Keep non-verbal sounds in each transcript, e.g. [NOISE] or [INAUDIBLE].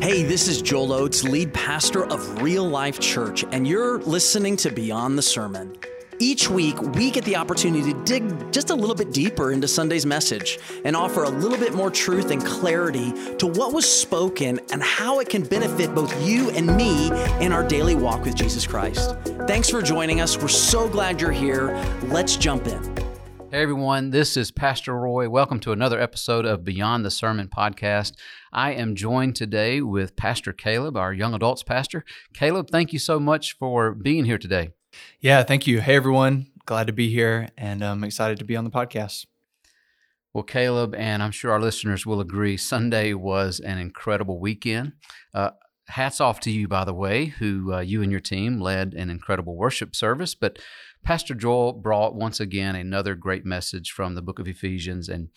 Hey, this is Joel Oates, lead pastor of Real Life Church, and you're listening to Beyond the Sermon. Each week, we get the opportunity to dig just a little bit deeper into Sunday's message and offer a little bit more truth and clarity to what was spoken and how it can benefit both you and me in our daily walk with Jesus Christ. Thanks for joining us. We're so glad you're here. Let's jump in. Hey everyone, this is Pastor Roy. Welcome to another episode of Beyond the Sermon podcast. I am joined today with Pastor Caleb, our young adults pastor. Caleb, thank you so much for being here today. Yeah, thank you. Hey everyone, glad to be here and I'm excited to be on the podcast. Well, Caleb, and I'm sure our listeners will agree, Sunday was an incredible weekend. Uh, hats off to you, by the way, who uh, you and your team led an incredible worship service. But Pastor Joel brought once again another great message from the book of Ephesians. And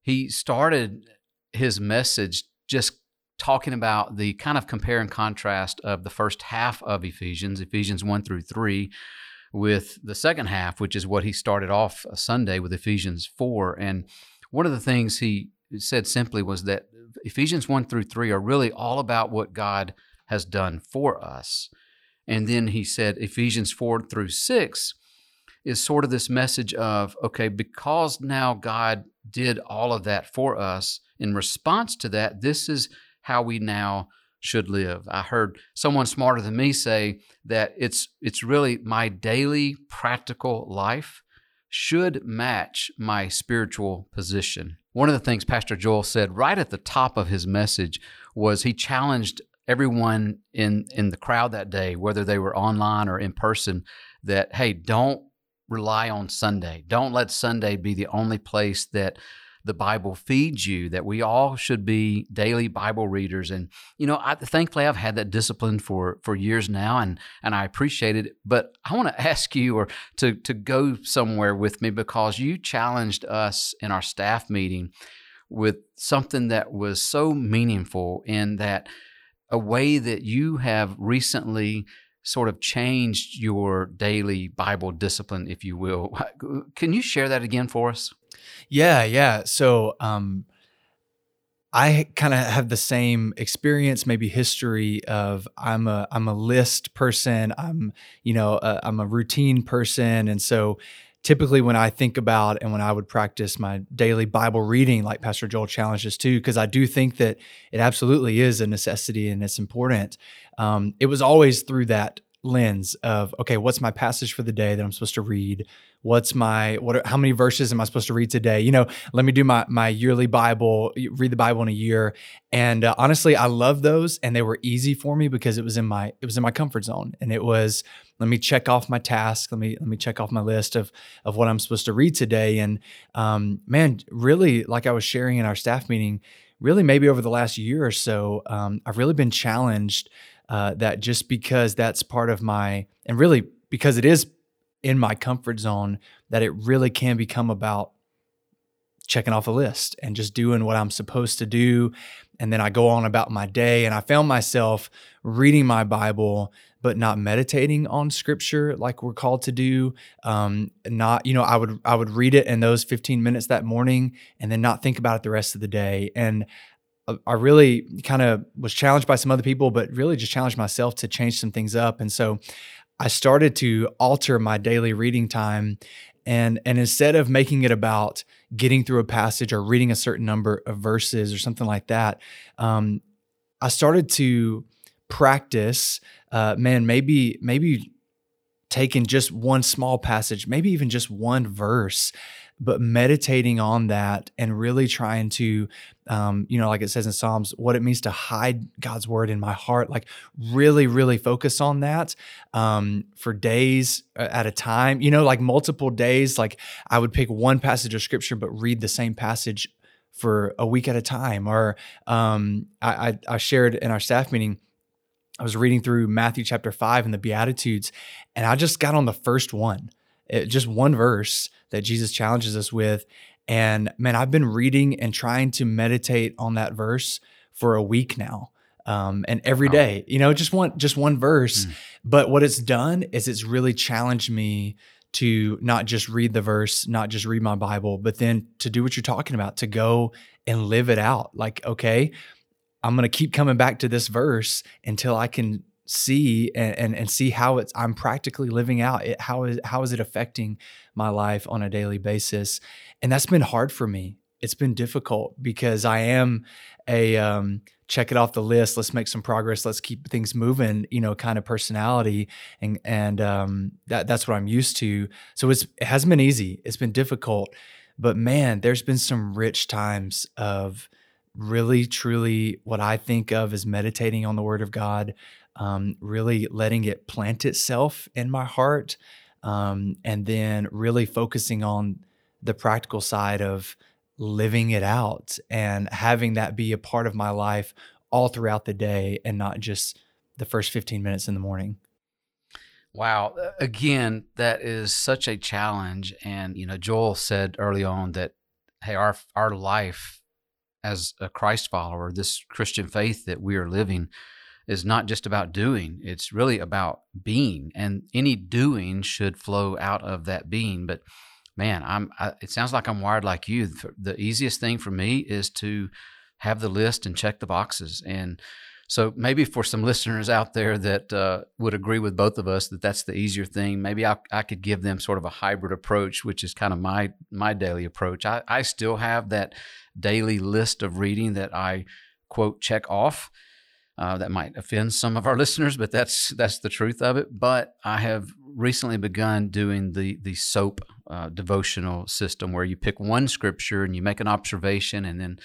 he started his message just talking about the kind of compare and contrast of the first half of Ephesians, Ephesians 1 through 3, with the second half, which is what he started off Sunday with Ephesians 4. And one of the things he said simply was that Ephesians 1 through 3 are really all about what God has done for us. And then he said Ephesians 4 through 6 is sort of this message of, okay, because now God did all of that for us, in response to that, this is how we now should live. I heard someone smarter than me say that it's it's really my daily practical life should match my spiritual position. One of the things Pastor Joel said right at the top of his message was he challenged everyone in in the crowd that day, whether they were online or in person, that hey, don't rely on Sunday. Don't let Sunday be the only place that the Bible feeds you, that we all should be daily Bible readers. And, you know, I, thankfully I've had that discipline for, for years now and, and I appreciate it. But I want to [LAUGHS] ask you or to, to go somewhere with me because you challenged us in our staff meeting with something that was so meaningful in that a way that you have recently sort of changed your daily Bible discipline, if you will. [LAUGHS] Can you share that again for us? Yeah, yeah. So, um, I kind of have the same experience, maybe history of I'm a I'm a list person. I'm you know i I'm a routine person, and so typically when I think about and when I would practice my daily Bible reading, like Pastor Joel challenges too, because I do think that it absolutely is a necessity and it's important. Um, it was always through that lens of okay, what's my passage for the day that I'm supposed to read? What's my what are, how many verses am i supposed to read today? You know let me do my my yearly bible read the bible in a year. And uh, honestly i love those and they were easy for me because it was in my it was in my comfort zone. And it was let me check off my task let me let me check off my list of of what i'm supposed to read today. And um, man really like i was sharing in our staff meeting really maybe over the last year or so um, i've really been challenged uh, that just because that's part of my and really because it is in my comfort zone that it really can become about checking off a list and just doing what I'm supposed to do. And then I go on about my day. And I found myself reading my Bible, but not meditating on scripture like we're called to do. Um, not, you know, I would I would read it in those 15 minutes that morning and then not think about it the rest of the day. And I really kind of was challenged by some other people, but really just challenged myself to change some things up. And so I started to alter my daily reading time and and instead of making it about getting through a passage or reading a certain number of verses or something like that, um, I started to practice. Uh, man, maybe maybe taking just one small passage, maybe even just one verse, but meditating on that and really trying to, um, you know, like it says in Psalms, what it means to hide God's word in my heart, like really, really focus on that um, for days uh, at a time, you know, like multiple days. Like I would pick one passage of scripture, but read the same passage for a week at a time. Or um, I, I, I shared in our staff meeting, I was reading through Matthew chapter five and the Beatitudes, and I just got on the first one, it, just one verse that Jesus challenges us with. And man, I've been reading and trying to meditate on that verse for a week now. Um, and every day, you know, just one just one verse. Mm. But what it's done is it's really challenged me to not just read the verse, not just read my Bible, but then to do what you're talking about, to go and live it out. Like, okay, I'm going to keep coming back to this verse until I can see and, and, and see how it's I'm practically living out it how is how is it affecting my life on a daily basis. And that's been hard for me. It's been difficult because I am a um, check it off the list let's make some progress let's keep things moving you know kind of personality and and um, that that's what I'm used to. So it's it hasn't been easy. It's been difficult. But man there's been some rich times of really truly what I think of as meditating on the word of God um, really letting it plant itself in my heart, um, and then really focusing on the practical side of living it out and having that be a part of my life all throughout the day and not just the first 15 minutes in the morning. Wow. Again, that is such a challenge. And, you know, Joel said early on that, hey, our, our life as a Christ follower, this Christian faith that we are living, is not just about doing, it's really about being. And any doing should flow out of that being. But man, I'm I, it sounds like I'm wired like you. The easiest thing for me is to have the list and check the boxes. And so maybe for some [LAUGHS] listeners out there that uh, would agree with both of us that that's the easier thing, maybe I, I could give them sort of a hybrid approach, which is kind of my my daily approach. I, I still have that daily list of reading that I quote check off uh, that might offend some of our [LAUGHS] listeners, but that's that's the truth of it. But I have recently begun doing the the SOAP uh, devotional system, where you pick one scripture and you make an observation, and then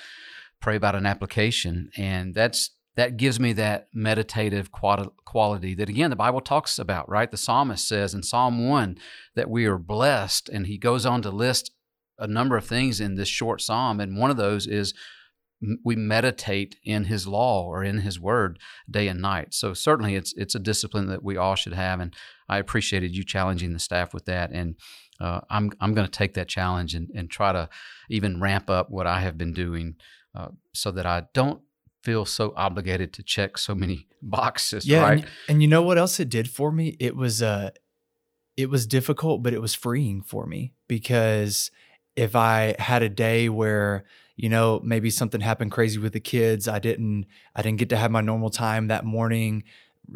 pray about an application, and that's that gives me that meditative quality that again the bible talks about right? The psalmist says in psalm 1 that we are blessed and he goes on to list a number of things in this short psalm. And one of those is we meditate in his law or in his word day and night. So certainly it's it's a discipline that we all should have and i appreciated you challenging the staff with that and uh, i'm i'm going to take that challenge and, and try to even ramp up what i have been doing uh, so that i don't feel so obligated to check so many [LAUGHS] boxes yeah right? and, and you know what else it did for me? It was uh it was difficult but it was freeing for me because if i had a day where you know, maybe something happened crazy with the kids. I didn't, I didn't get to have my normal time that morning,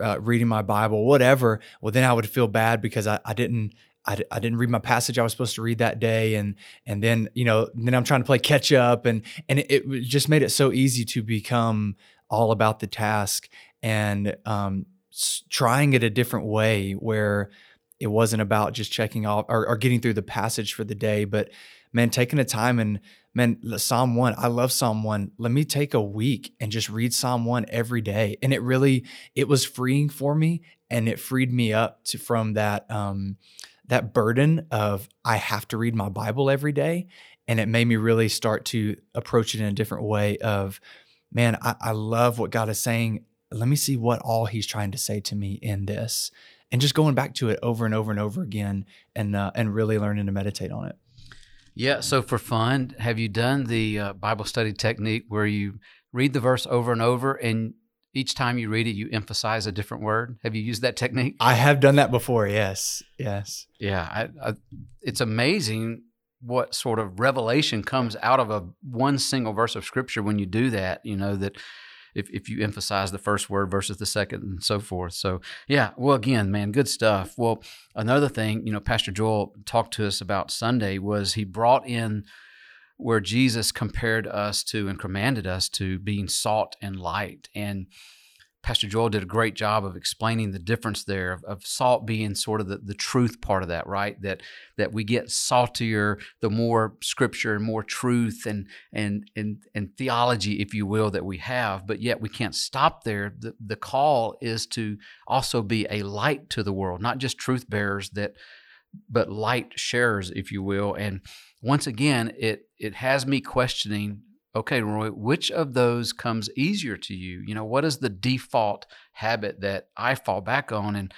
uh, reading my Bible, whatever. Well, then I would feel bad because I, I didn't, I, I didn't read my passage I was supposed to read that day, and and then you know, then I'm trying to play catch up, and and it, it just made it so easy to become all about the task and um, trying it a different way where it wasn't about just checking off or, or getting through the passage for the day, but man, taking the time and man, Psalm 1, I love Psalm 1. Let me take a week and just read Psalm 1 every day. And it really it was freeing for me and it freed me up to from that um that burden of I have to read my Bible every day and it made me really start to approach it in a different way of man, I, I love what God is saying. Let me see what all he's trying to say to me in this. And just going back to it over and over and over again and uh, and really learning to meditate on it. Yeah. So for fun, have you done the uh, Bible study technique where you read the verse over and over and each time you read it, you emphasize a different word? Have you used that technique? I have done that before. Yes. Yes. Yeah. I, I, it's amazing what sort of revelation comes out of a one single verse of scripture when you do that. You know that if, if you emphasize the first word versus the second and so forth. So, yeah, well, again, man, good stuff. Well, another thing, you know, Pastor Joel talked to us about Sunday was he brought in where Jesus compared us to and commanded us to being salt and light. And Pastor Joel did a great job of explaining the difference there of, of, salt being sort of the, the truth part of that, right? That that we get saltier the more scripture and more truth and and and and theology, if you will, that we have, but yet we can't stop there. The the call is to also be a light to the world, not just truth bearers that but light sharers, if you will. And once again, it it has me questioning okay, Roy, which of those comes easier to you? You know, what is the default habit that I fall back on? And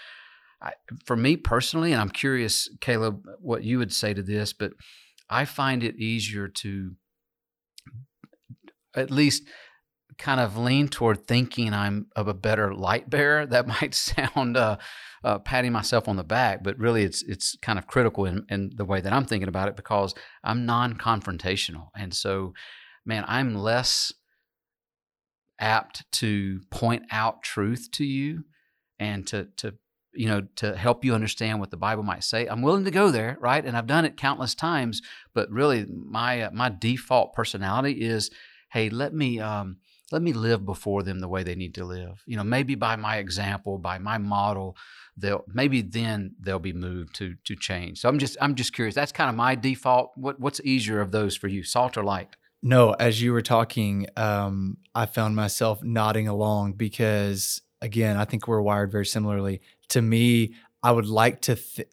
I, for me personally, and I'm curious, Caleb, what you would say to this, but I find it easier to at least kind of lean toward thinking I'm of a better light bearer. [LAUGHS] That might sound uh, uh, patting myself on the back, but really it's it's kind of critical in, in the way that I'm thinking about it because I'm non-confrontational, and so man, I'm less apt to point out truth to you and to to you know to help you understand what the bible might say. I'm willing to go there right? And i've done it countless times but really my uh, my default personality is hey let me um let me live before them the way they need to live. You know maybe by my example by my model they'll maybe then they'll be moved to to change. So i'm just i'm just curious. That's kind of my default. What what's easier of those for you salt or light no as you were talking um i found myself nodding along because again i think we're wired very similarly to me, I would like to th-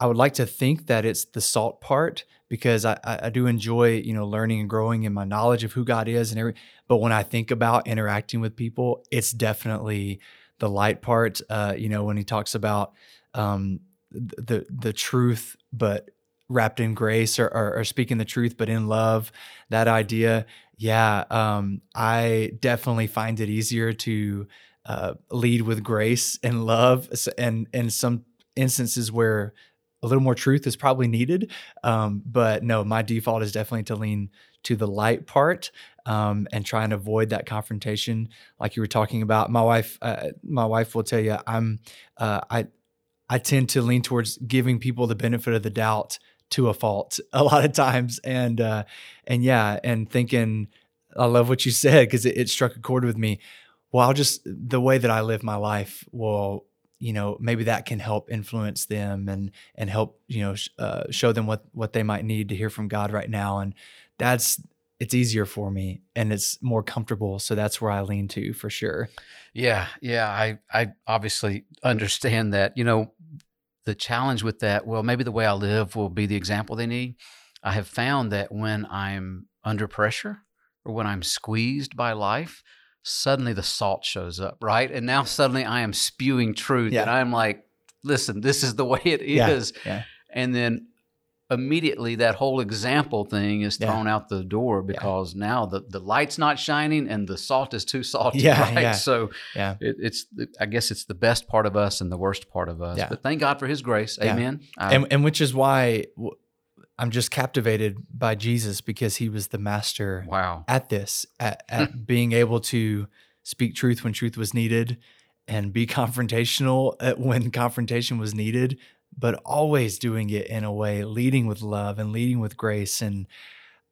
I would like to think that it's the salt part because I, I do enjoy you know learning and growing in my knowledge of who God is and every. But when I think about interacting with people, it's definitely the light part. Uh, you know when he talks about um, the the truth, but wrapped in grace, or, or, or, speaking the truth but in love. That idea, yeah, um, I definitely find it easier to uh, lead with grace and love, and and some instances where a little more truth is probably needed. Um, but no, my default is definitely to lean to the light part um, and try and avoid that confrontation, like you were talking about. My wife, uh, my wife will tell you, I'm, uh, I, I tend to lean towards giving people the benefit of the doubt to a fault [LAUGHS] a lot of times, and uh, and yeah, and thinking, I love what you [LAUGHS] said because it, it struck a chord with me well, I'll just the way that I live my life will, you know, maybe that can help influence them and and help you know sh- uh, show them what what they might need to hear from God right now, and that's it's easier for me and it's more comfortable, so that's where I lean to for sure. Yeah, yeah, I I obviously understand that. You know, the challenge with that, well, maybe the way I live will be the example they need. I have found that when I'm under pressure or when I'm squeezed by life, suddenly the salt shows up, right? And now suddenly I am spewing truth yeah. and I'm like, listen, this is the way it is. Yeah. Yeah. And then immediately that whole example thing is thrown out the door because now the, the light's not shining and the salt is too salty. [LAUGHS] Yeah, right? So yeah. It, it's I guess it's the best part of us and the worst part of us. But thank God for His grace. Amen. I, and, and which is why I'm just captivated by Jesus because he was the master wow. at this, at, at [LAUGHS] being able to speak truth when truth was needed and be confrontational uh, when confrontation was needed, but always doing it in a way, leading with love and leading with grace. And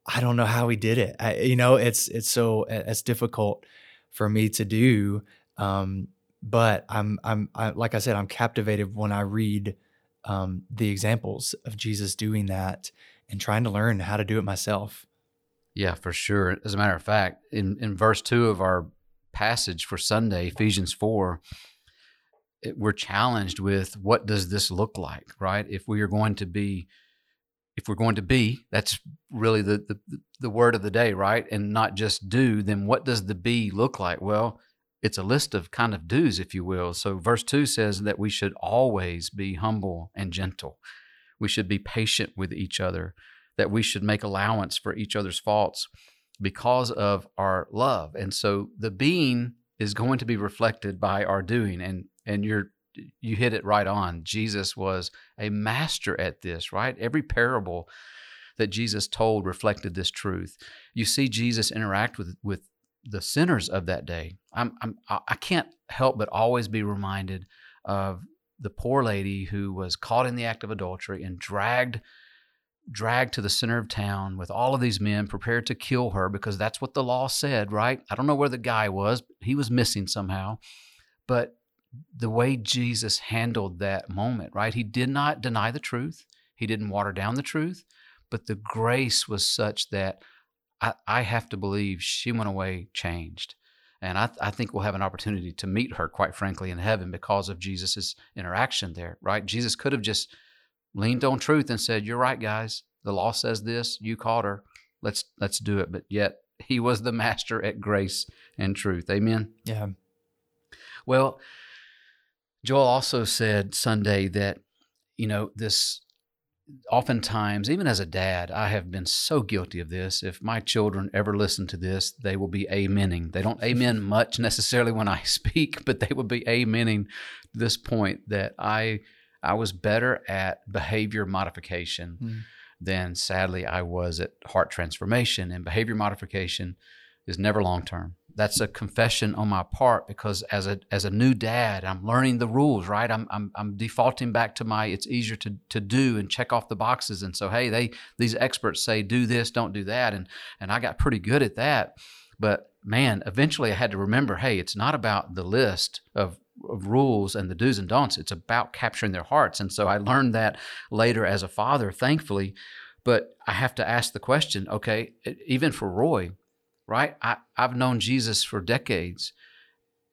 I don't know how he did it. I, you know, it's it's so it's difficult for me to do. Um, but I'm I'm I, like I said, I'm captivated when I read um, the examples of Jesus doing that and trying to learn how to do it myself. Yeah, for sure. As a matter of fact, in, in verse two of our passage for Sunday, Ephesians 4, we're challenged with what does this look like, right? If we are going to be, if we're going to be, that's really the, the, the word of the day, right? And not just do, then what does the be look like? Well, it's a list of kind of do's, if you will. So, verse 2 says that we should always be humble and gentle. We should be patient with each other, that we should make allowance for each other's faults because of our love. And so, the being is going to be reflected by our doing. And, and you're, you hit it right on. Jesus was a master at this, right? Every parable that Jesus told reflected this truth. You see Jesus interact with, with the sinners of that day. I'm, I'm I can't help but always be reminded of the poor lady who was caught in the act of adultery and dragged dragged to the center of town with all of these men prepared to kill her because that's what the law said, right? I don't know where the guy was, he was missing somehow. But the way Jesus handled that moment, right? He did not deny the truth. He didn't water down the truth, but the grace was such that I, I have to believe she went away changed. And I, I think we'll have an opportunity to meet her, quite frankly, in heaven because of Jesus' interaction there, right? Jesus could have just leaned on truth and said, You're right, guys. The law says this. You caught her. Let's let's do it. But yet he was the master at grace and truth. Amen. Yeah. Well, Joel also said Sunday that, you know, this oftentimes, even as a dad, I have been so guilty of this. If my children ever listen to this, they will be amening. They don't amen [LAUGHS] much necessarily when I speak, [LAUGHS] but they will be amening this point that I I was better at behavior modification mm. than sadly I was at heart transformation. And behavior modification is never long term. That's a confession on my part because as a as a new dad, I'm learning the rules, right? I'm I'm, I'm defaulting back to my it's easier to to do and check off the boxes. And so hey, they these experts say do this, don't do that, and and I got pretty good at that. But man, eventually I had to remember, hey, it's not about the list of of rules and the do's and don'ts. It's about capturing their hearts. And so I learned that later as a father, thankfully. But I have to ask the question, okay, even for Roy, right? I, I've known Jesus for decades.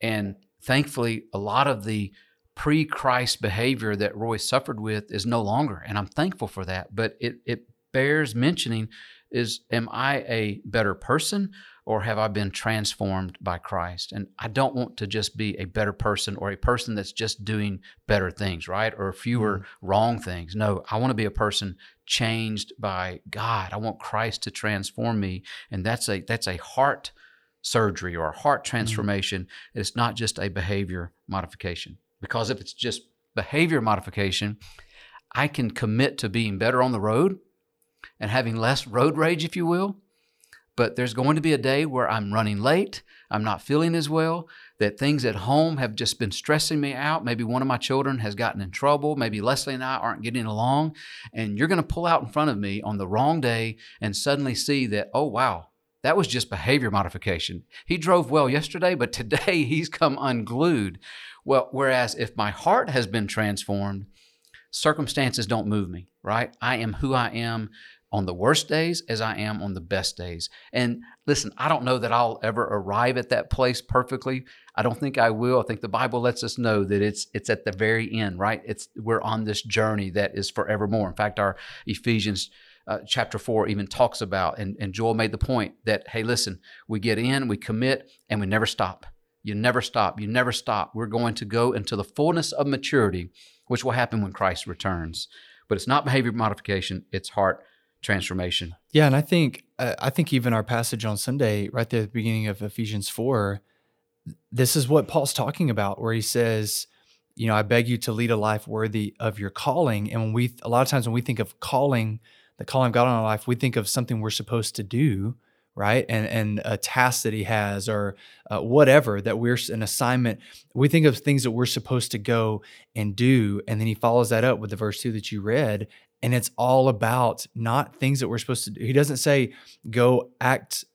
And thankfully, a lot of the pre Christ behavior that Roy suffered with is no longer. And I'm thankful for that. But it, it bears mentioning is, am I a better person or have I been transformed by Christ? And I don't want to just be a better person or a person that's just doing better things, right? Or fewer mm-hmm. wrong things. No, I want to be a person changed by God. I want Christ to transform me. And that's a that's a heart surgery or a heart mm-hmm. transformation. Mm-hmm. It's not just a behavior modification. Because if it's just behavior modification, I can commit to being better on the road and having less road rage, if you will but there's going to be a day where I'm running late, I'm not feeling as well, that things at home have just been stressing me out. Maybe one of my children has gotten in trouble, maybe Leslie and I aren't getting along, and you're going to pull out in front of me on the wrong day and suddenly see that, oh, wow, that was just behavior modification. He drove well yesterday, but [LAUGHS] today he's come unglued. Well, whereas if my heart has been transformed, circumstances don't move me, right? I am who I am on the worst days as I am on the best days. And listen, I don't know that I'll ever arrive at that place perfectly. I don't think I will. I think the Bible lets us know that it's it's at the very end, right? It's we're on this journey that is forevermore. In fact, our Ephesians uh, chapter 4 even talks about and, and Joel made the point that hey, listen, we get in, we commit, and we never stop. You never stop. You never stop. We're going to go into the fullness of maturity, which will happen when Christ returns. But it's not behavior modification, it's heart transformation. Yeah, and I think uh, I think even our passage on Sunday, right there at the beginning of Ephesians four, this is what Paul's talking about, where he says, you know, I beg you to lead a life worthy of your calling. And when we a lot of times when we think of calling, the calling of God on our life, we think of something we're supposed to do, right? And and a task that He has, or uh, whatever that we're an assignment. We think of things that we're supposed to go and do, and then He follows that up with the verse two that you read, and it's all about not things that we're supposed to do. He doesn't say go act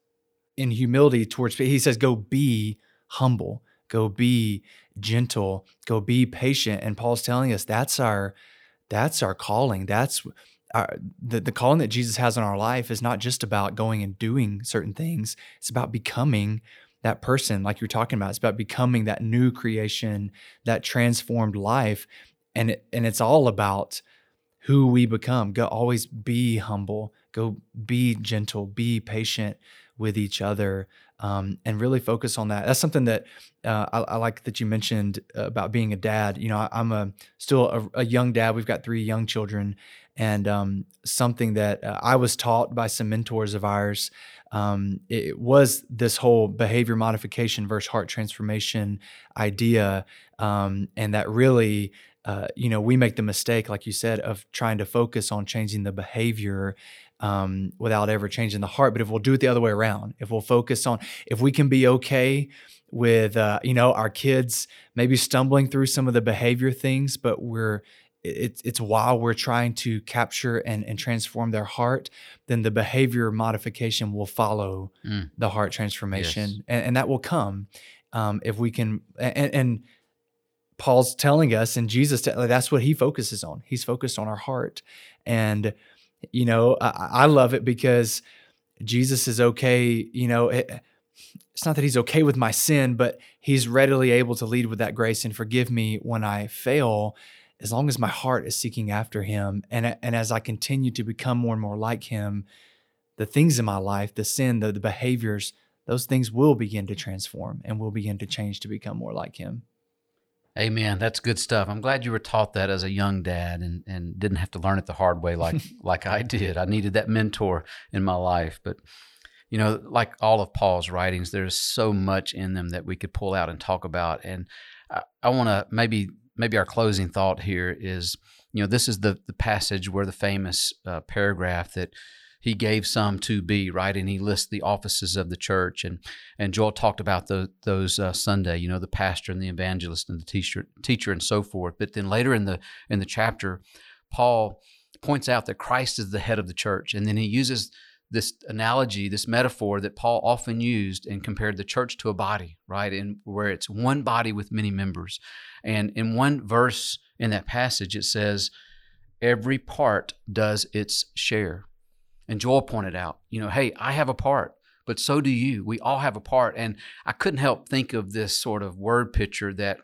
in humility towards he says go be humble, go be gentle, go be patient. And Paul's telling us that's our that's our calling. That's our, the, the calling that Jesus has on our life is not just about going and doing certain things. It's about becoming that person, like you're talking about. It's about becoming that new creation, that transformed life. And it, and it's all about who we become. Go always be humble, go be gentle, be patient with each other, um, and really focus on that. That's something that uh, I, I, like that you mentioned about being a dad. You know, I, am a still a, a, young dad. We've got three young children, and um, something that uh, I was taught by some mentors of ours. Um, it was this whole behavior modification versus heart transformation idea, um, and that really uh, you know, we make the mistake, like you said, of trying to focus on changing the behavior um, without ever changing the heart. But if we'll do it the other way around, if we'll focus on, if we can be okay with, uh, you know, our kids maybe stumbling through some of the behavior things, but we're, it's it's while we're trying to capture and, and transform their heart, then the behavior modification will follow mm. the heart transformation, yes. and, and, that will come um, if we can. And, and Paul's telling us, and Jesus, that's what he focuses on. He's focused on our heart. And, you know, I, I love it because Jesus is okay. You know, it, it's not that he's okay with my sin, but he's readily able to lead with that grace and forgive me when I fail, as long as my heart is seeking after him. And, and as I continue to become more and more like him, the things in my life, the sin, the, the behaviors, those things will begin to transform and will begin to change to become more like him. Amen. That's good stuff. I'm glad you were taught that as a young dad and, and didn't have to learn it the hard way like [LAUGHS] like I did. I needed that mentor in my life. But you know, like all of Paul's writings, there's so much in them that we could pull out and talk about. And I, I want to maybe maybe our closing thought here is, you know, this is the the passage where the famous uh, paragraph that he gave some to be right, and he lists the offices of the church. And and Joel talked about the, those uh, Sunday, you know, the pastor and the evangelist and the teacher, teacher, and so forth. But then later in the in the chapter, Paul points out that Christ is the head of the church, and then he uses this analogy, this metaphor that Paul often used and compared the church to a body, right? And where it's one body with many members. And in one verse in that passage, it says, every part does its share. And Joel pointed out, you know, hey, I have a part, but so do you. We all have a part. And I couldn't help think of this sort of word picture that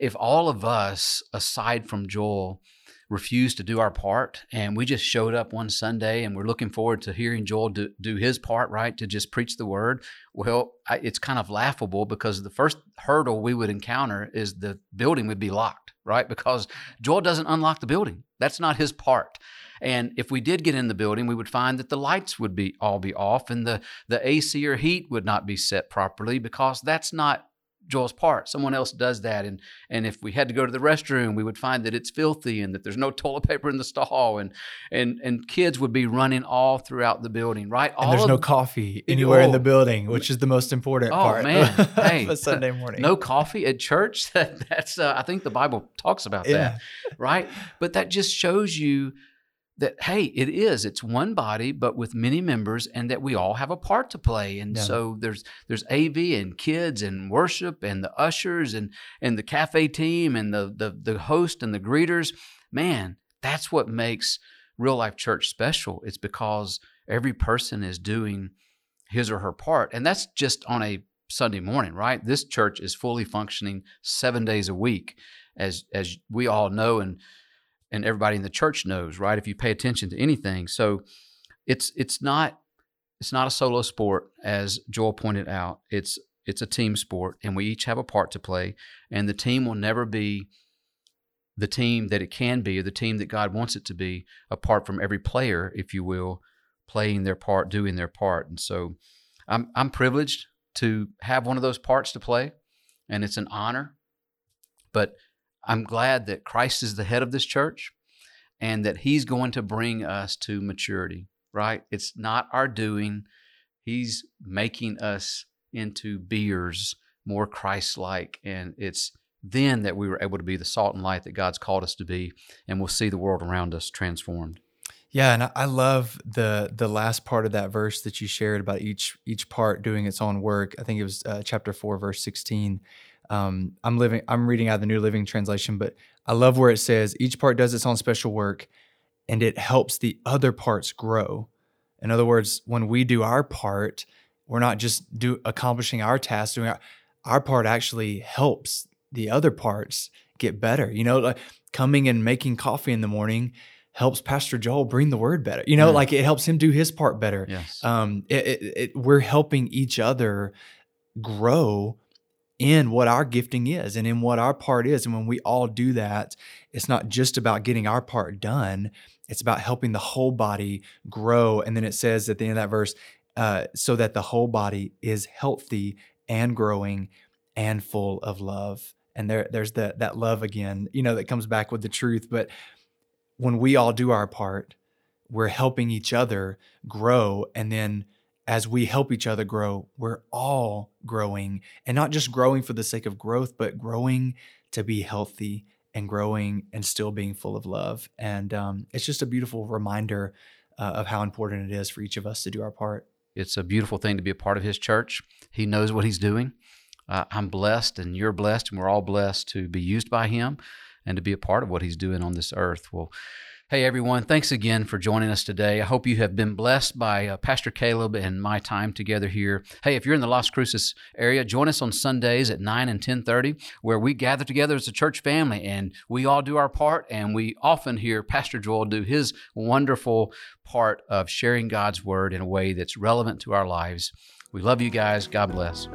if all of us, aside from Joel, refused to do our part and we just showed up one sunday and we're looking forward to hearing joel do, do his part right to just preach the word well I, it's kind of laughable because the first hurdle we would encounter is the building would be locked right? Because joel doesn't unlock the building. That's not his part. And if we did get in the building, we would find that the lights would be all be off and the, the AC or heat would not be set properly because that's not Joel's part. Someone else does that. And and if we had to go to the restroom, we would find that it's filthy and that there's no toilet paper in the stall and and and kids would be running all throughout the building, right? And there's no coffee anywhere oh, in the building, which is the most important part. oh, part. man. [LAUGHS] Hey, Sunday morning. No coffee at church. [LAUGHS] that's uh, I think the Bible talks about yeah. that, right? But that just shows you that hey it is it's one body but with many members and that we all have a part to play. And yeah. so there's there's av and kids and worship and the ushers and and the cafe team and the the, the host and the greeters. Man that's what makes real life church special. It's because every person is doing his or her part. And that's just on a sunday morning right? This church is fully functioning seven days a week as as we all know. And and everybody in the church knows, right? If you pay attention to anything. So it's it's not it's not a solo sport as Joel pointed out. It's it's a team sport and we each have a part to play and the team will never be the team that it can be or the team that God wants it to be apart from every player, if you will, playing their part, doing their part. And so I'm I'm privileged to have one of those parts to play and it's an honor. But I'm glad that Christ is the head of this church and that he's going to bring us to maturity, right? It's not our doing. He's making us into beers more Christ like. And it's then that we were able to be the salt and light that God's called us to be. And we'll see the world around us transformed. Yeah, and I love the the last part of that verse that you shared about each each part doing its own work. I think it was uh, chapter four, verse sixteen. Um, I'm living. I'm reading out of the New Living Translation, but I love where it says each part does its own special work, and it helps the other parts grow. In other words, when we do our part, we're not just do accomplishing our task. Doing our, our part actually helps the other parts get better. You know, like coming and making coffee in the morning helps Pastor Joel bring the word better. You know, yeah. like it helps him do his part better. Yes. Um, it, it, it, we're helping each other grow in what our gifting is and in what our part is. And when we all do that, it's not just about getting our part done, it's about helping the whole body grow. And then it says at the end of that verse, uh, so that the whole body is healthy and growing and full of love. And there, there's that that love again, you know, that comes back with the truth. But when we all do our part, we're helping each other grow, and then as we help each other grow, we're all growing and not just growing for the sake of growth, but growing to be healthy and growing and still being full of love. And um, it's just a beautiful reminder uh, of how important it is for each of us to do our part. It's a beautiful thing to be a part of His church. He knows what He's doing. Uh, I'm blessed, and you're blessed, and we're all blessed to be used by Him and to be a part of what He's doing on this earth. Well, Hey, everyone. Thanks again for joining us today. I hope you have been blessed by uh, Pastor Caleb and my time together here. Hey, if you're in the Las Cruces area, join us on Sundays at 9 and 10.30, where we gather together as a church family, and we all do our part, and we often hear Pastor Joel do his wonderful part of sharing God's word in a way that's relevant to our lives. We love you guys. God bless.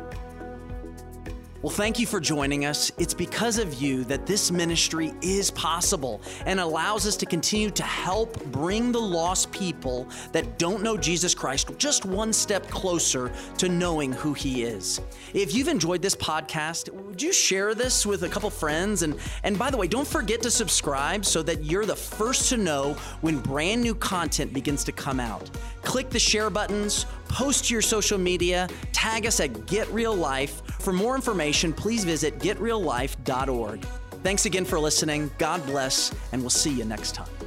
Well, thank you for joining us. It's because of you that this ministry is possible and allows us to continue to help bring the lost people that don't know Jesus Christ just one step closer to knowing who He is. If you've enjoyed this podcast, would you share this with a couple friends? And, and by the way, don't forget to subscribe so that you're the first to know when brand new content begins to come out. Click the share buttons, post to your social media, tag us at Get Real Life. For more information, please visit getreallife.org. Thanks again for listening. God bless, and we'll see you next time.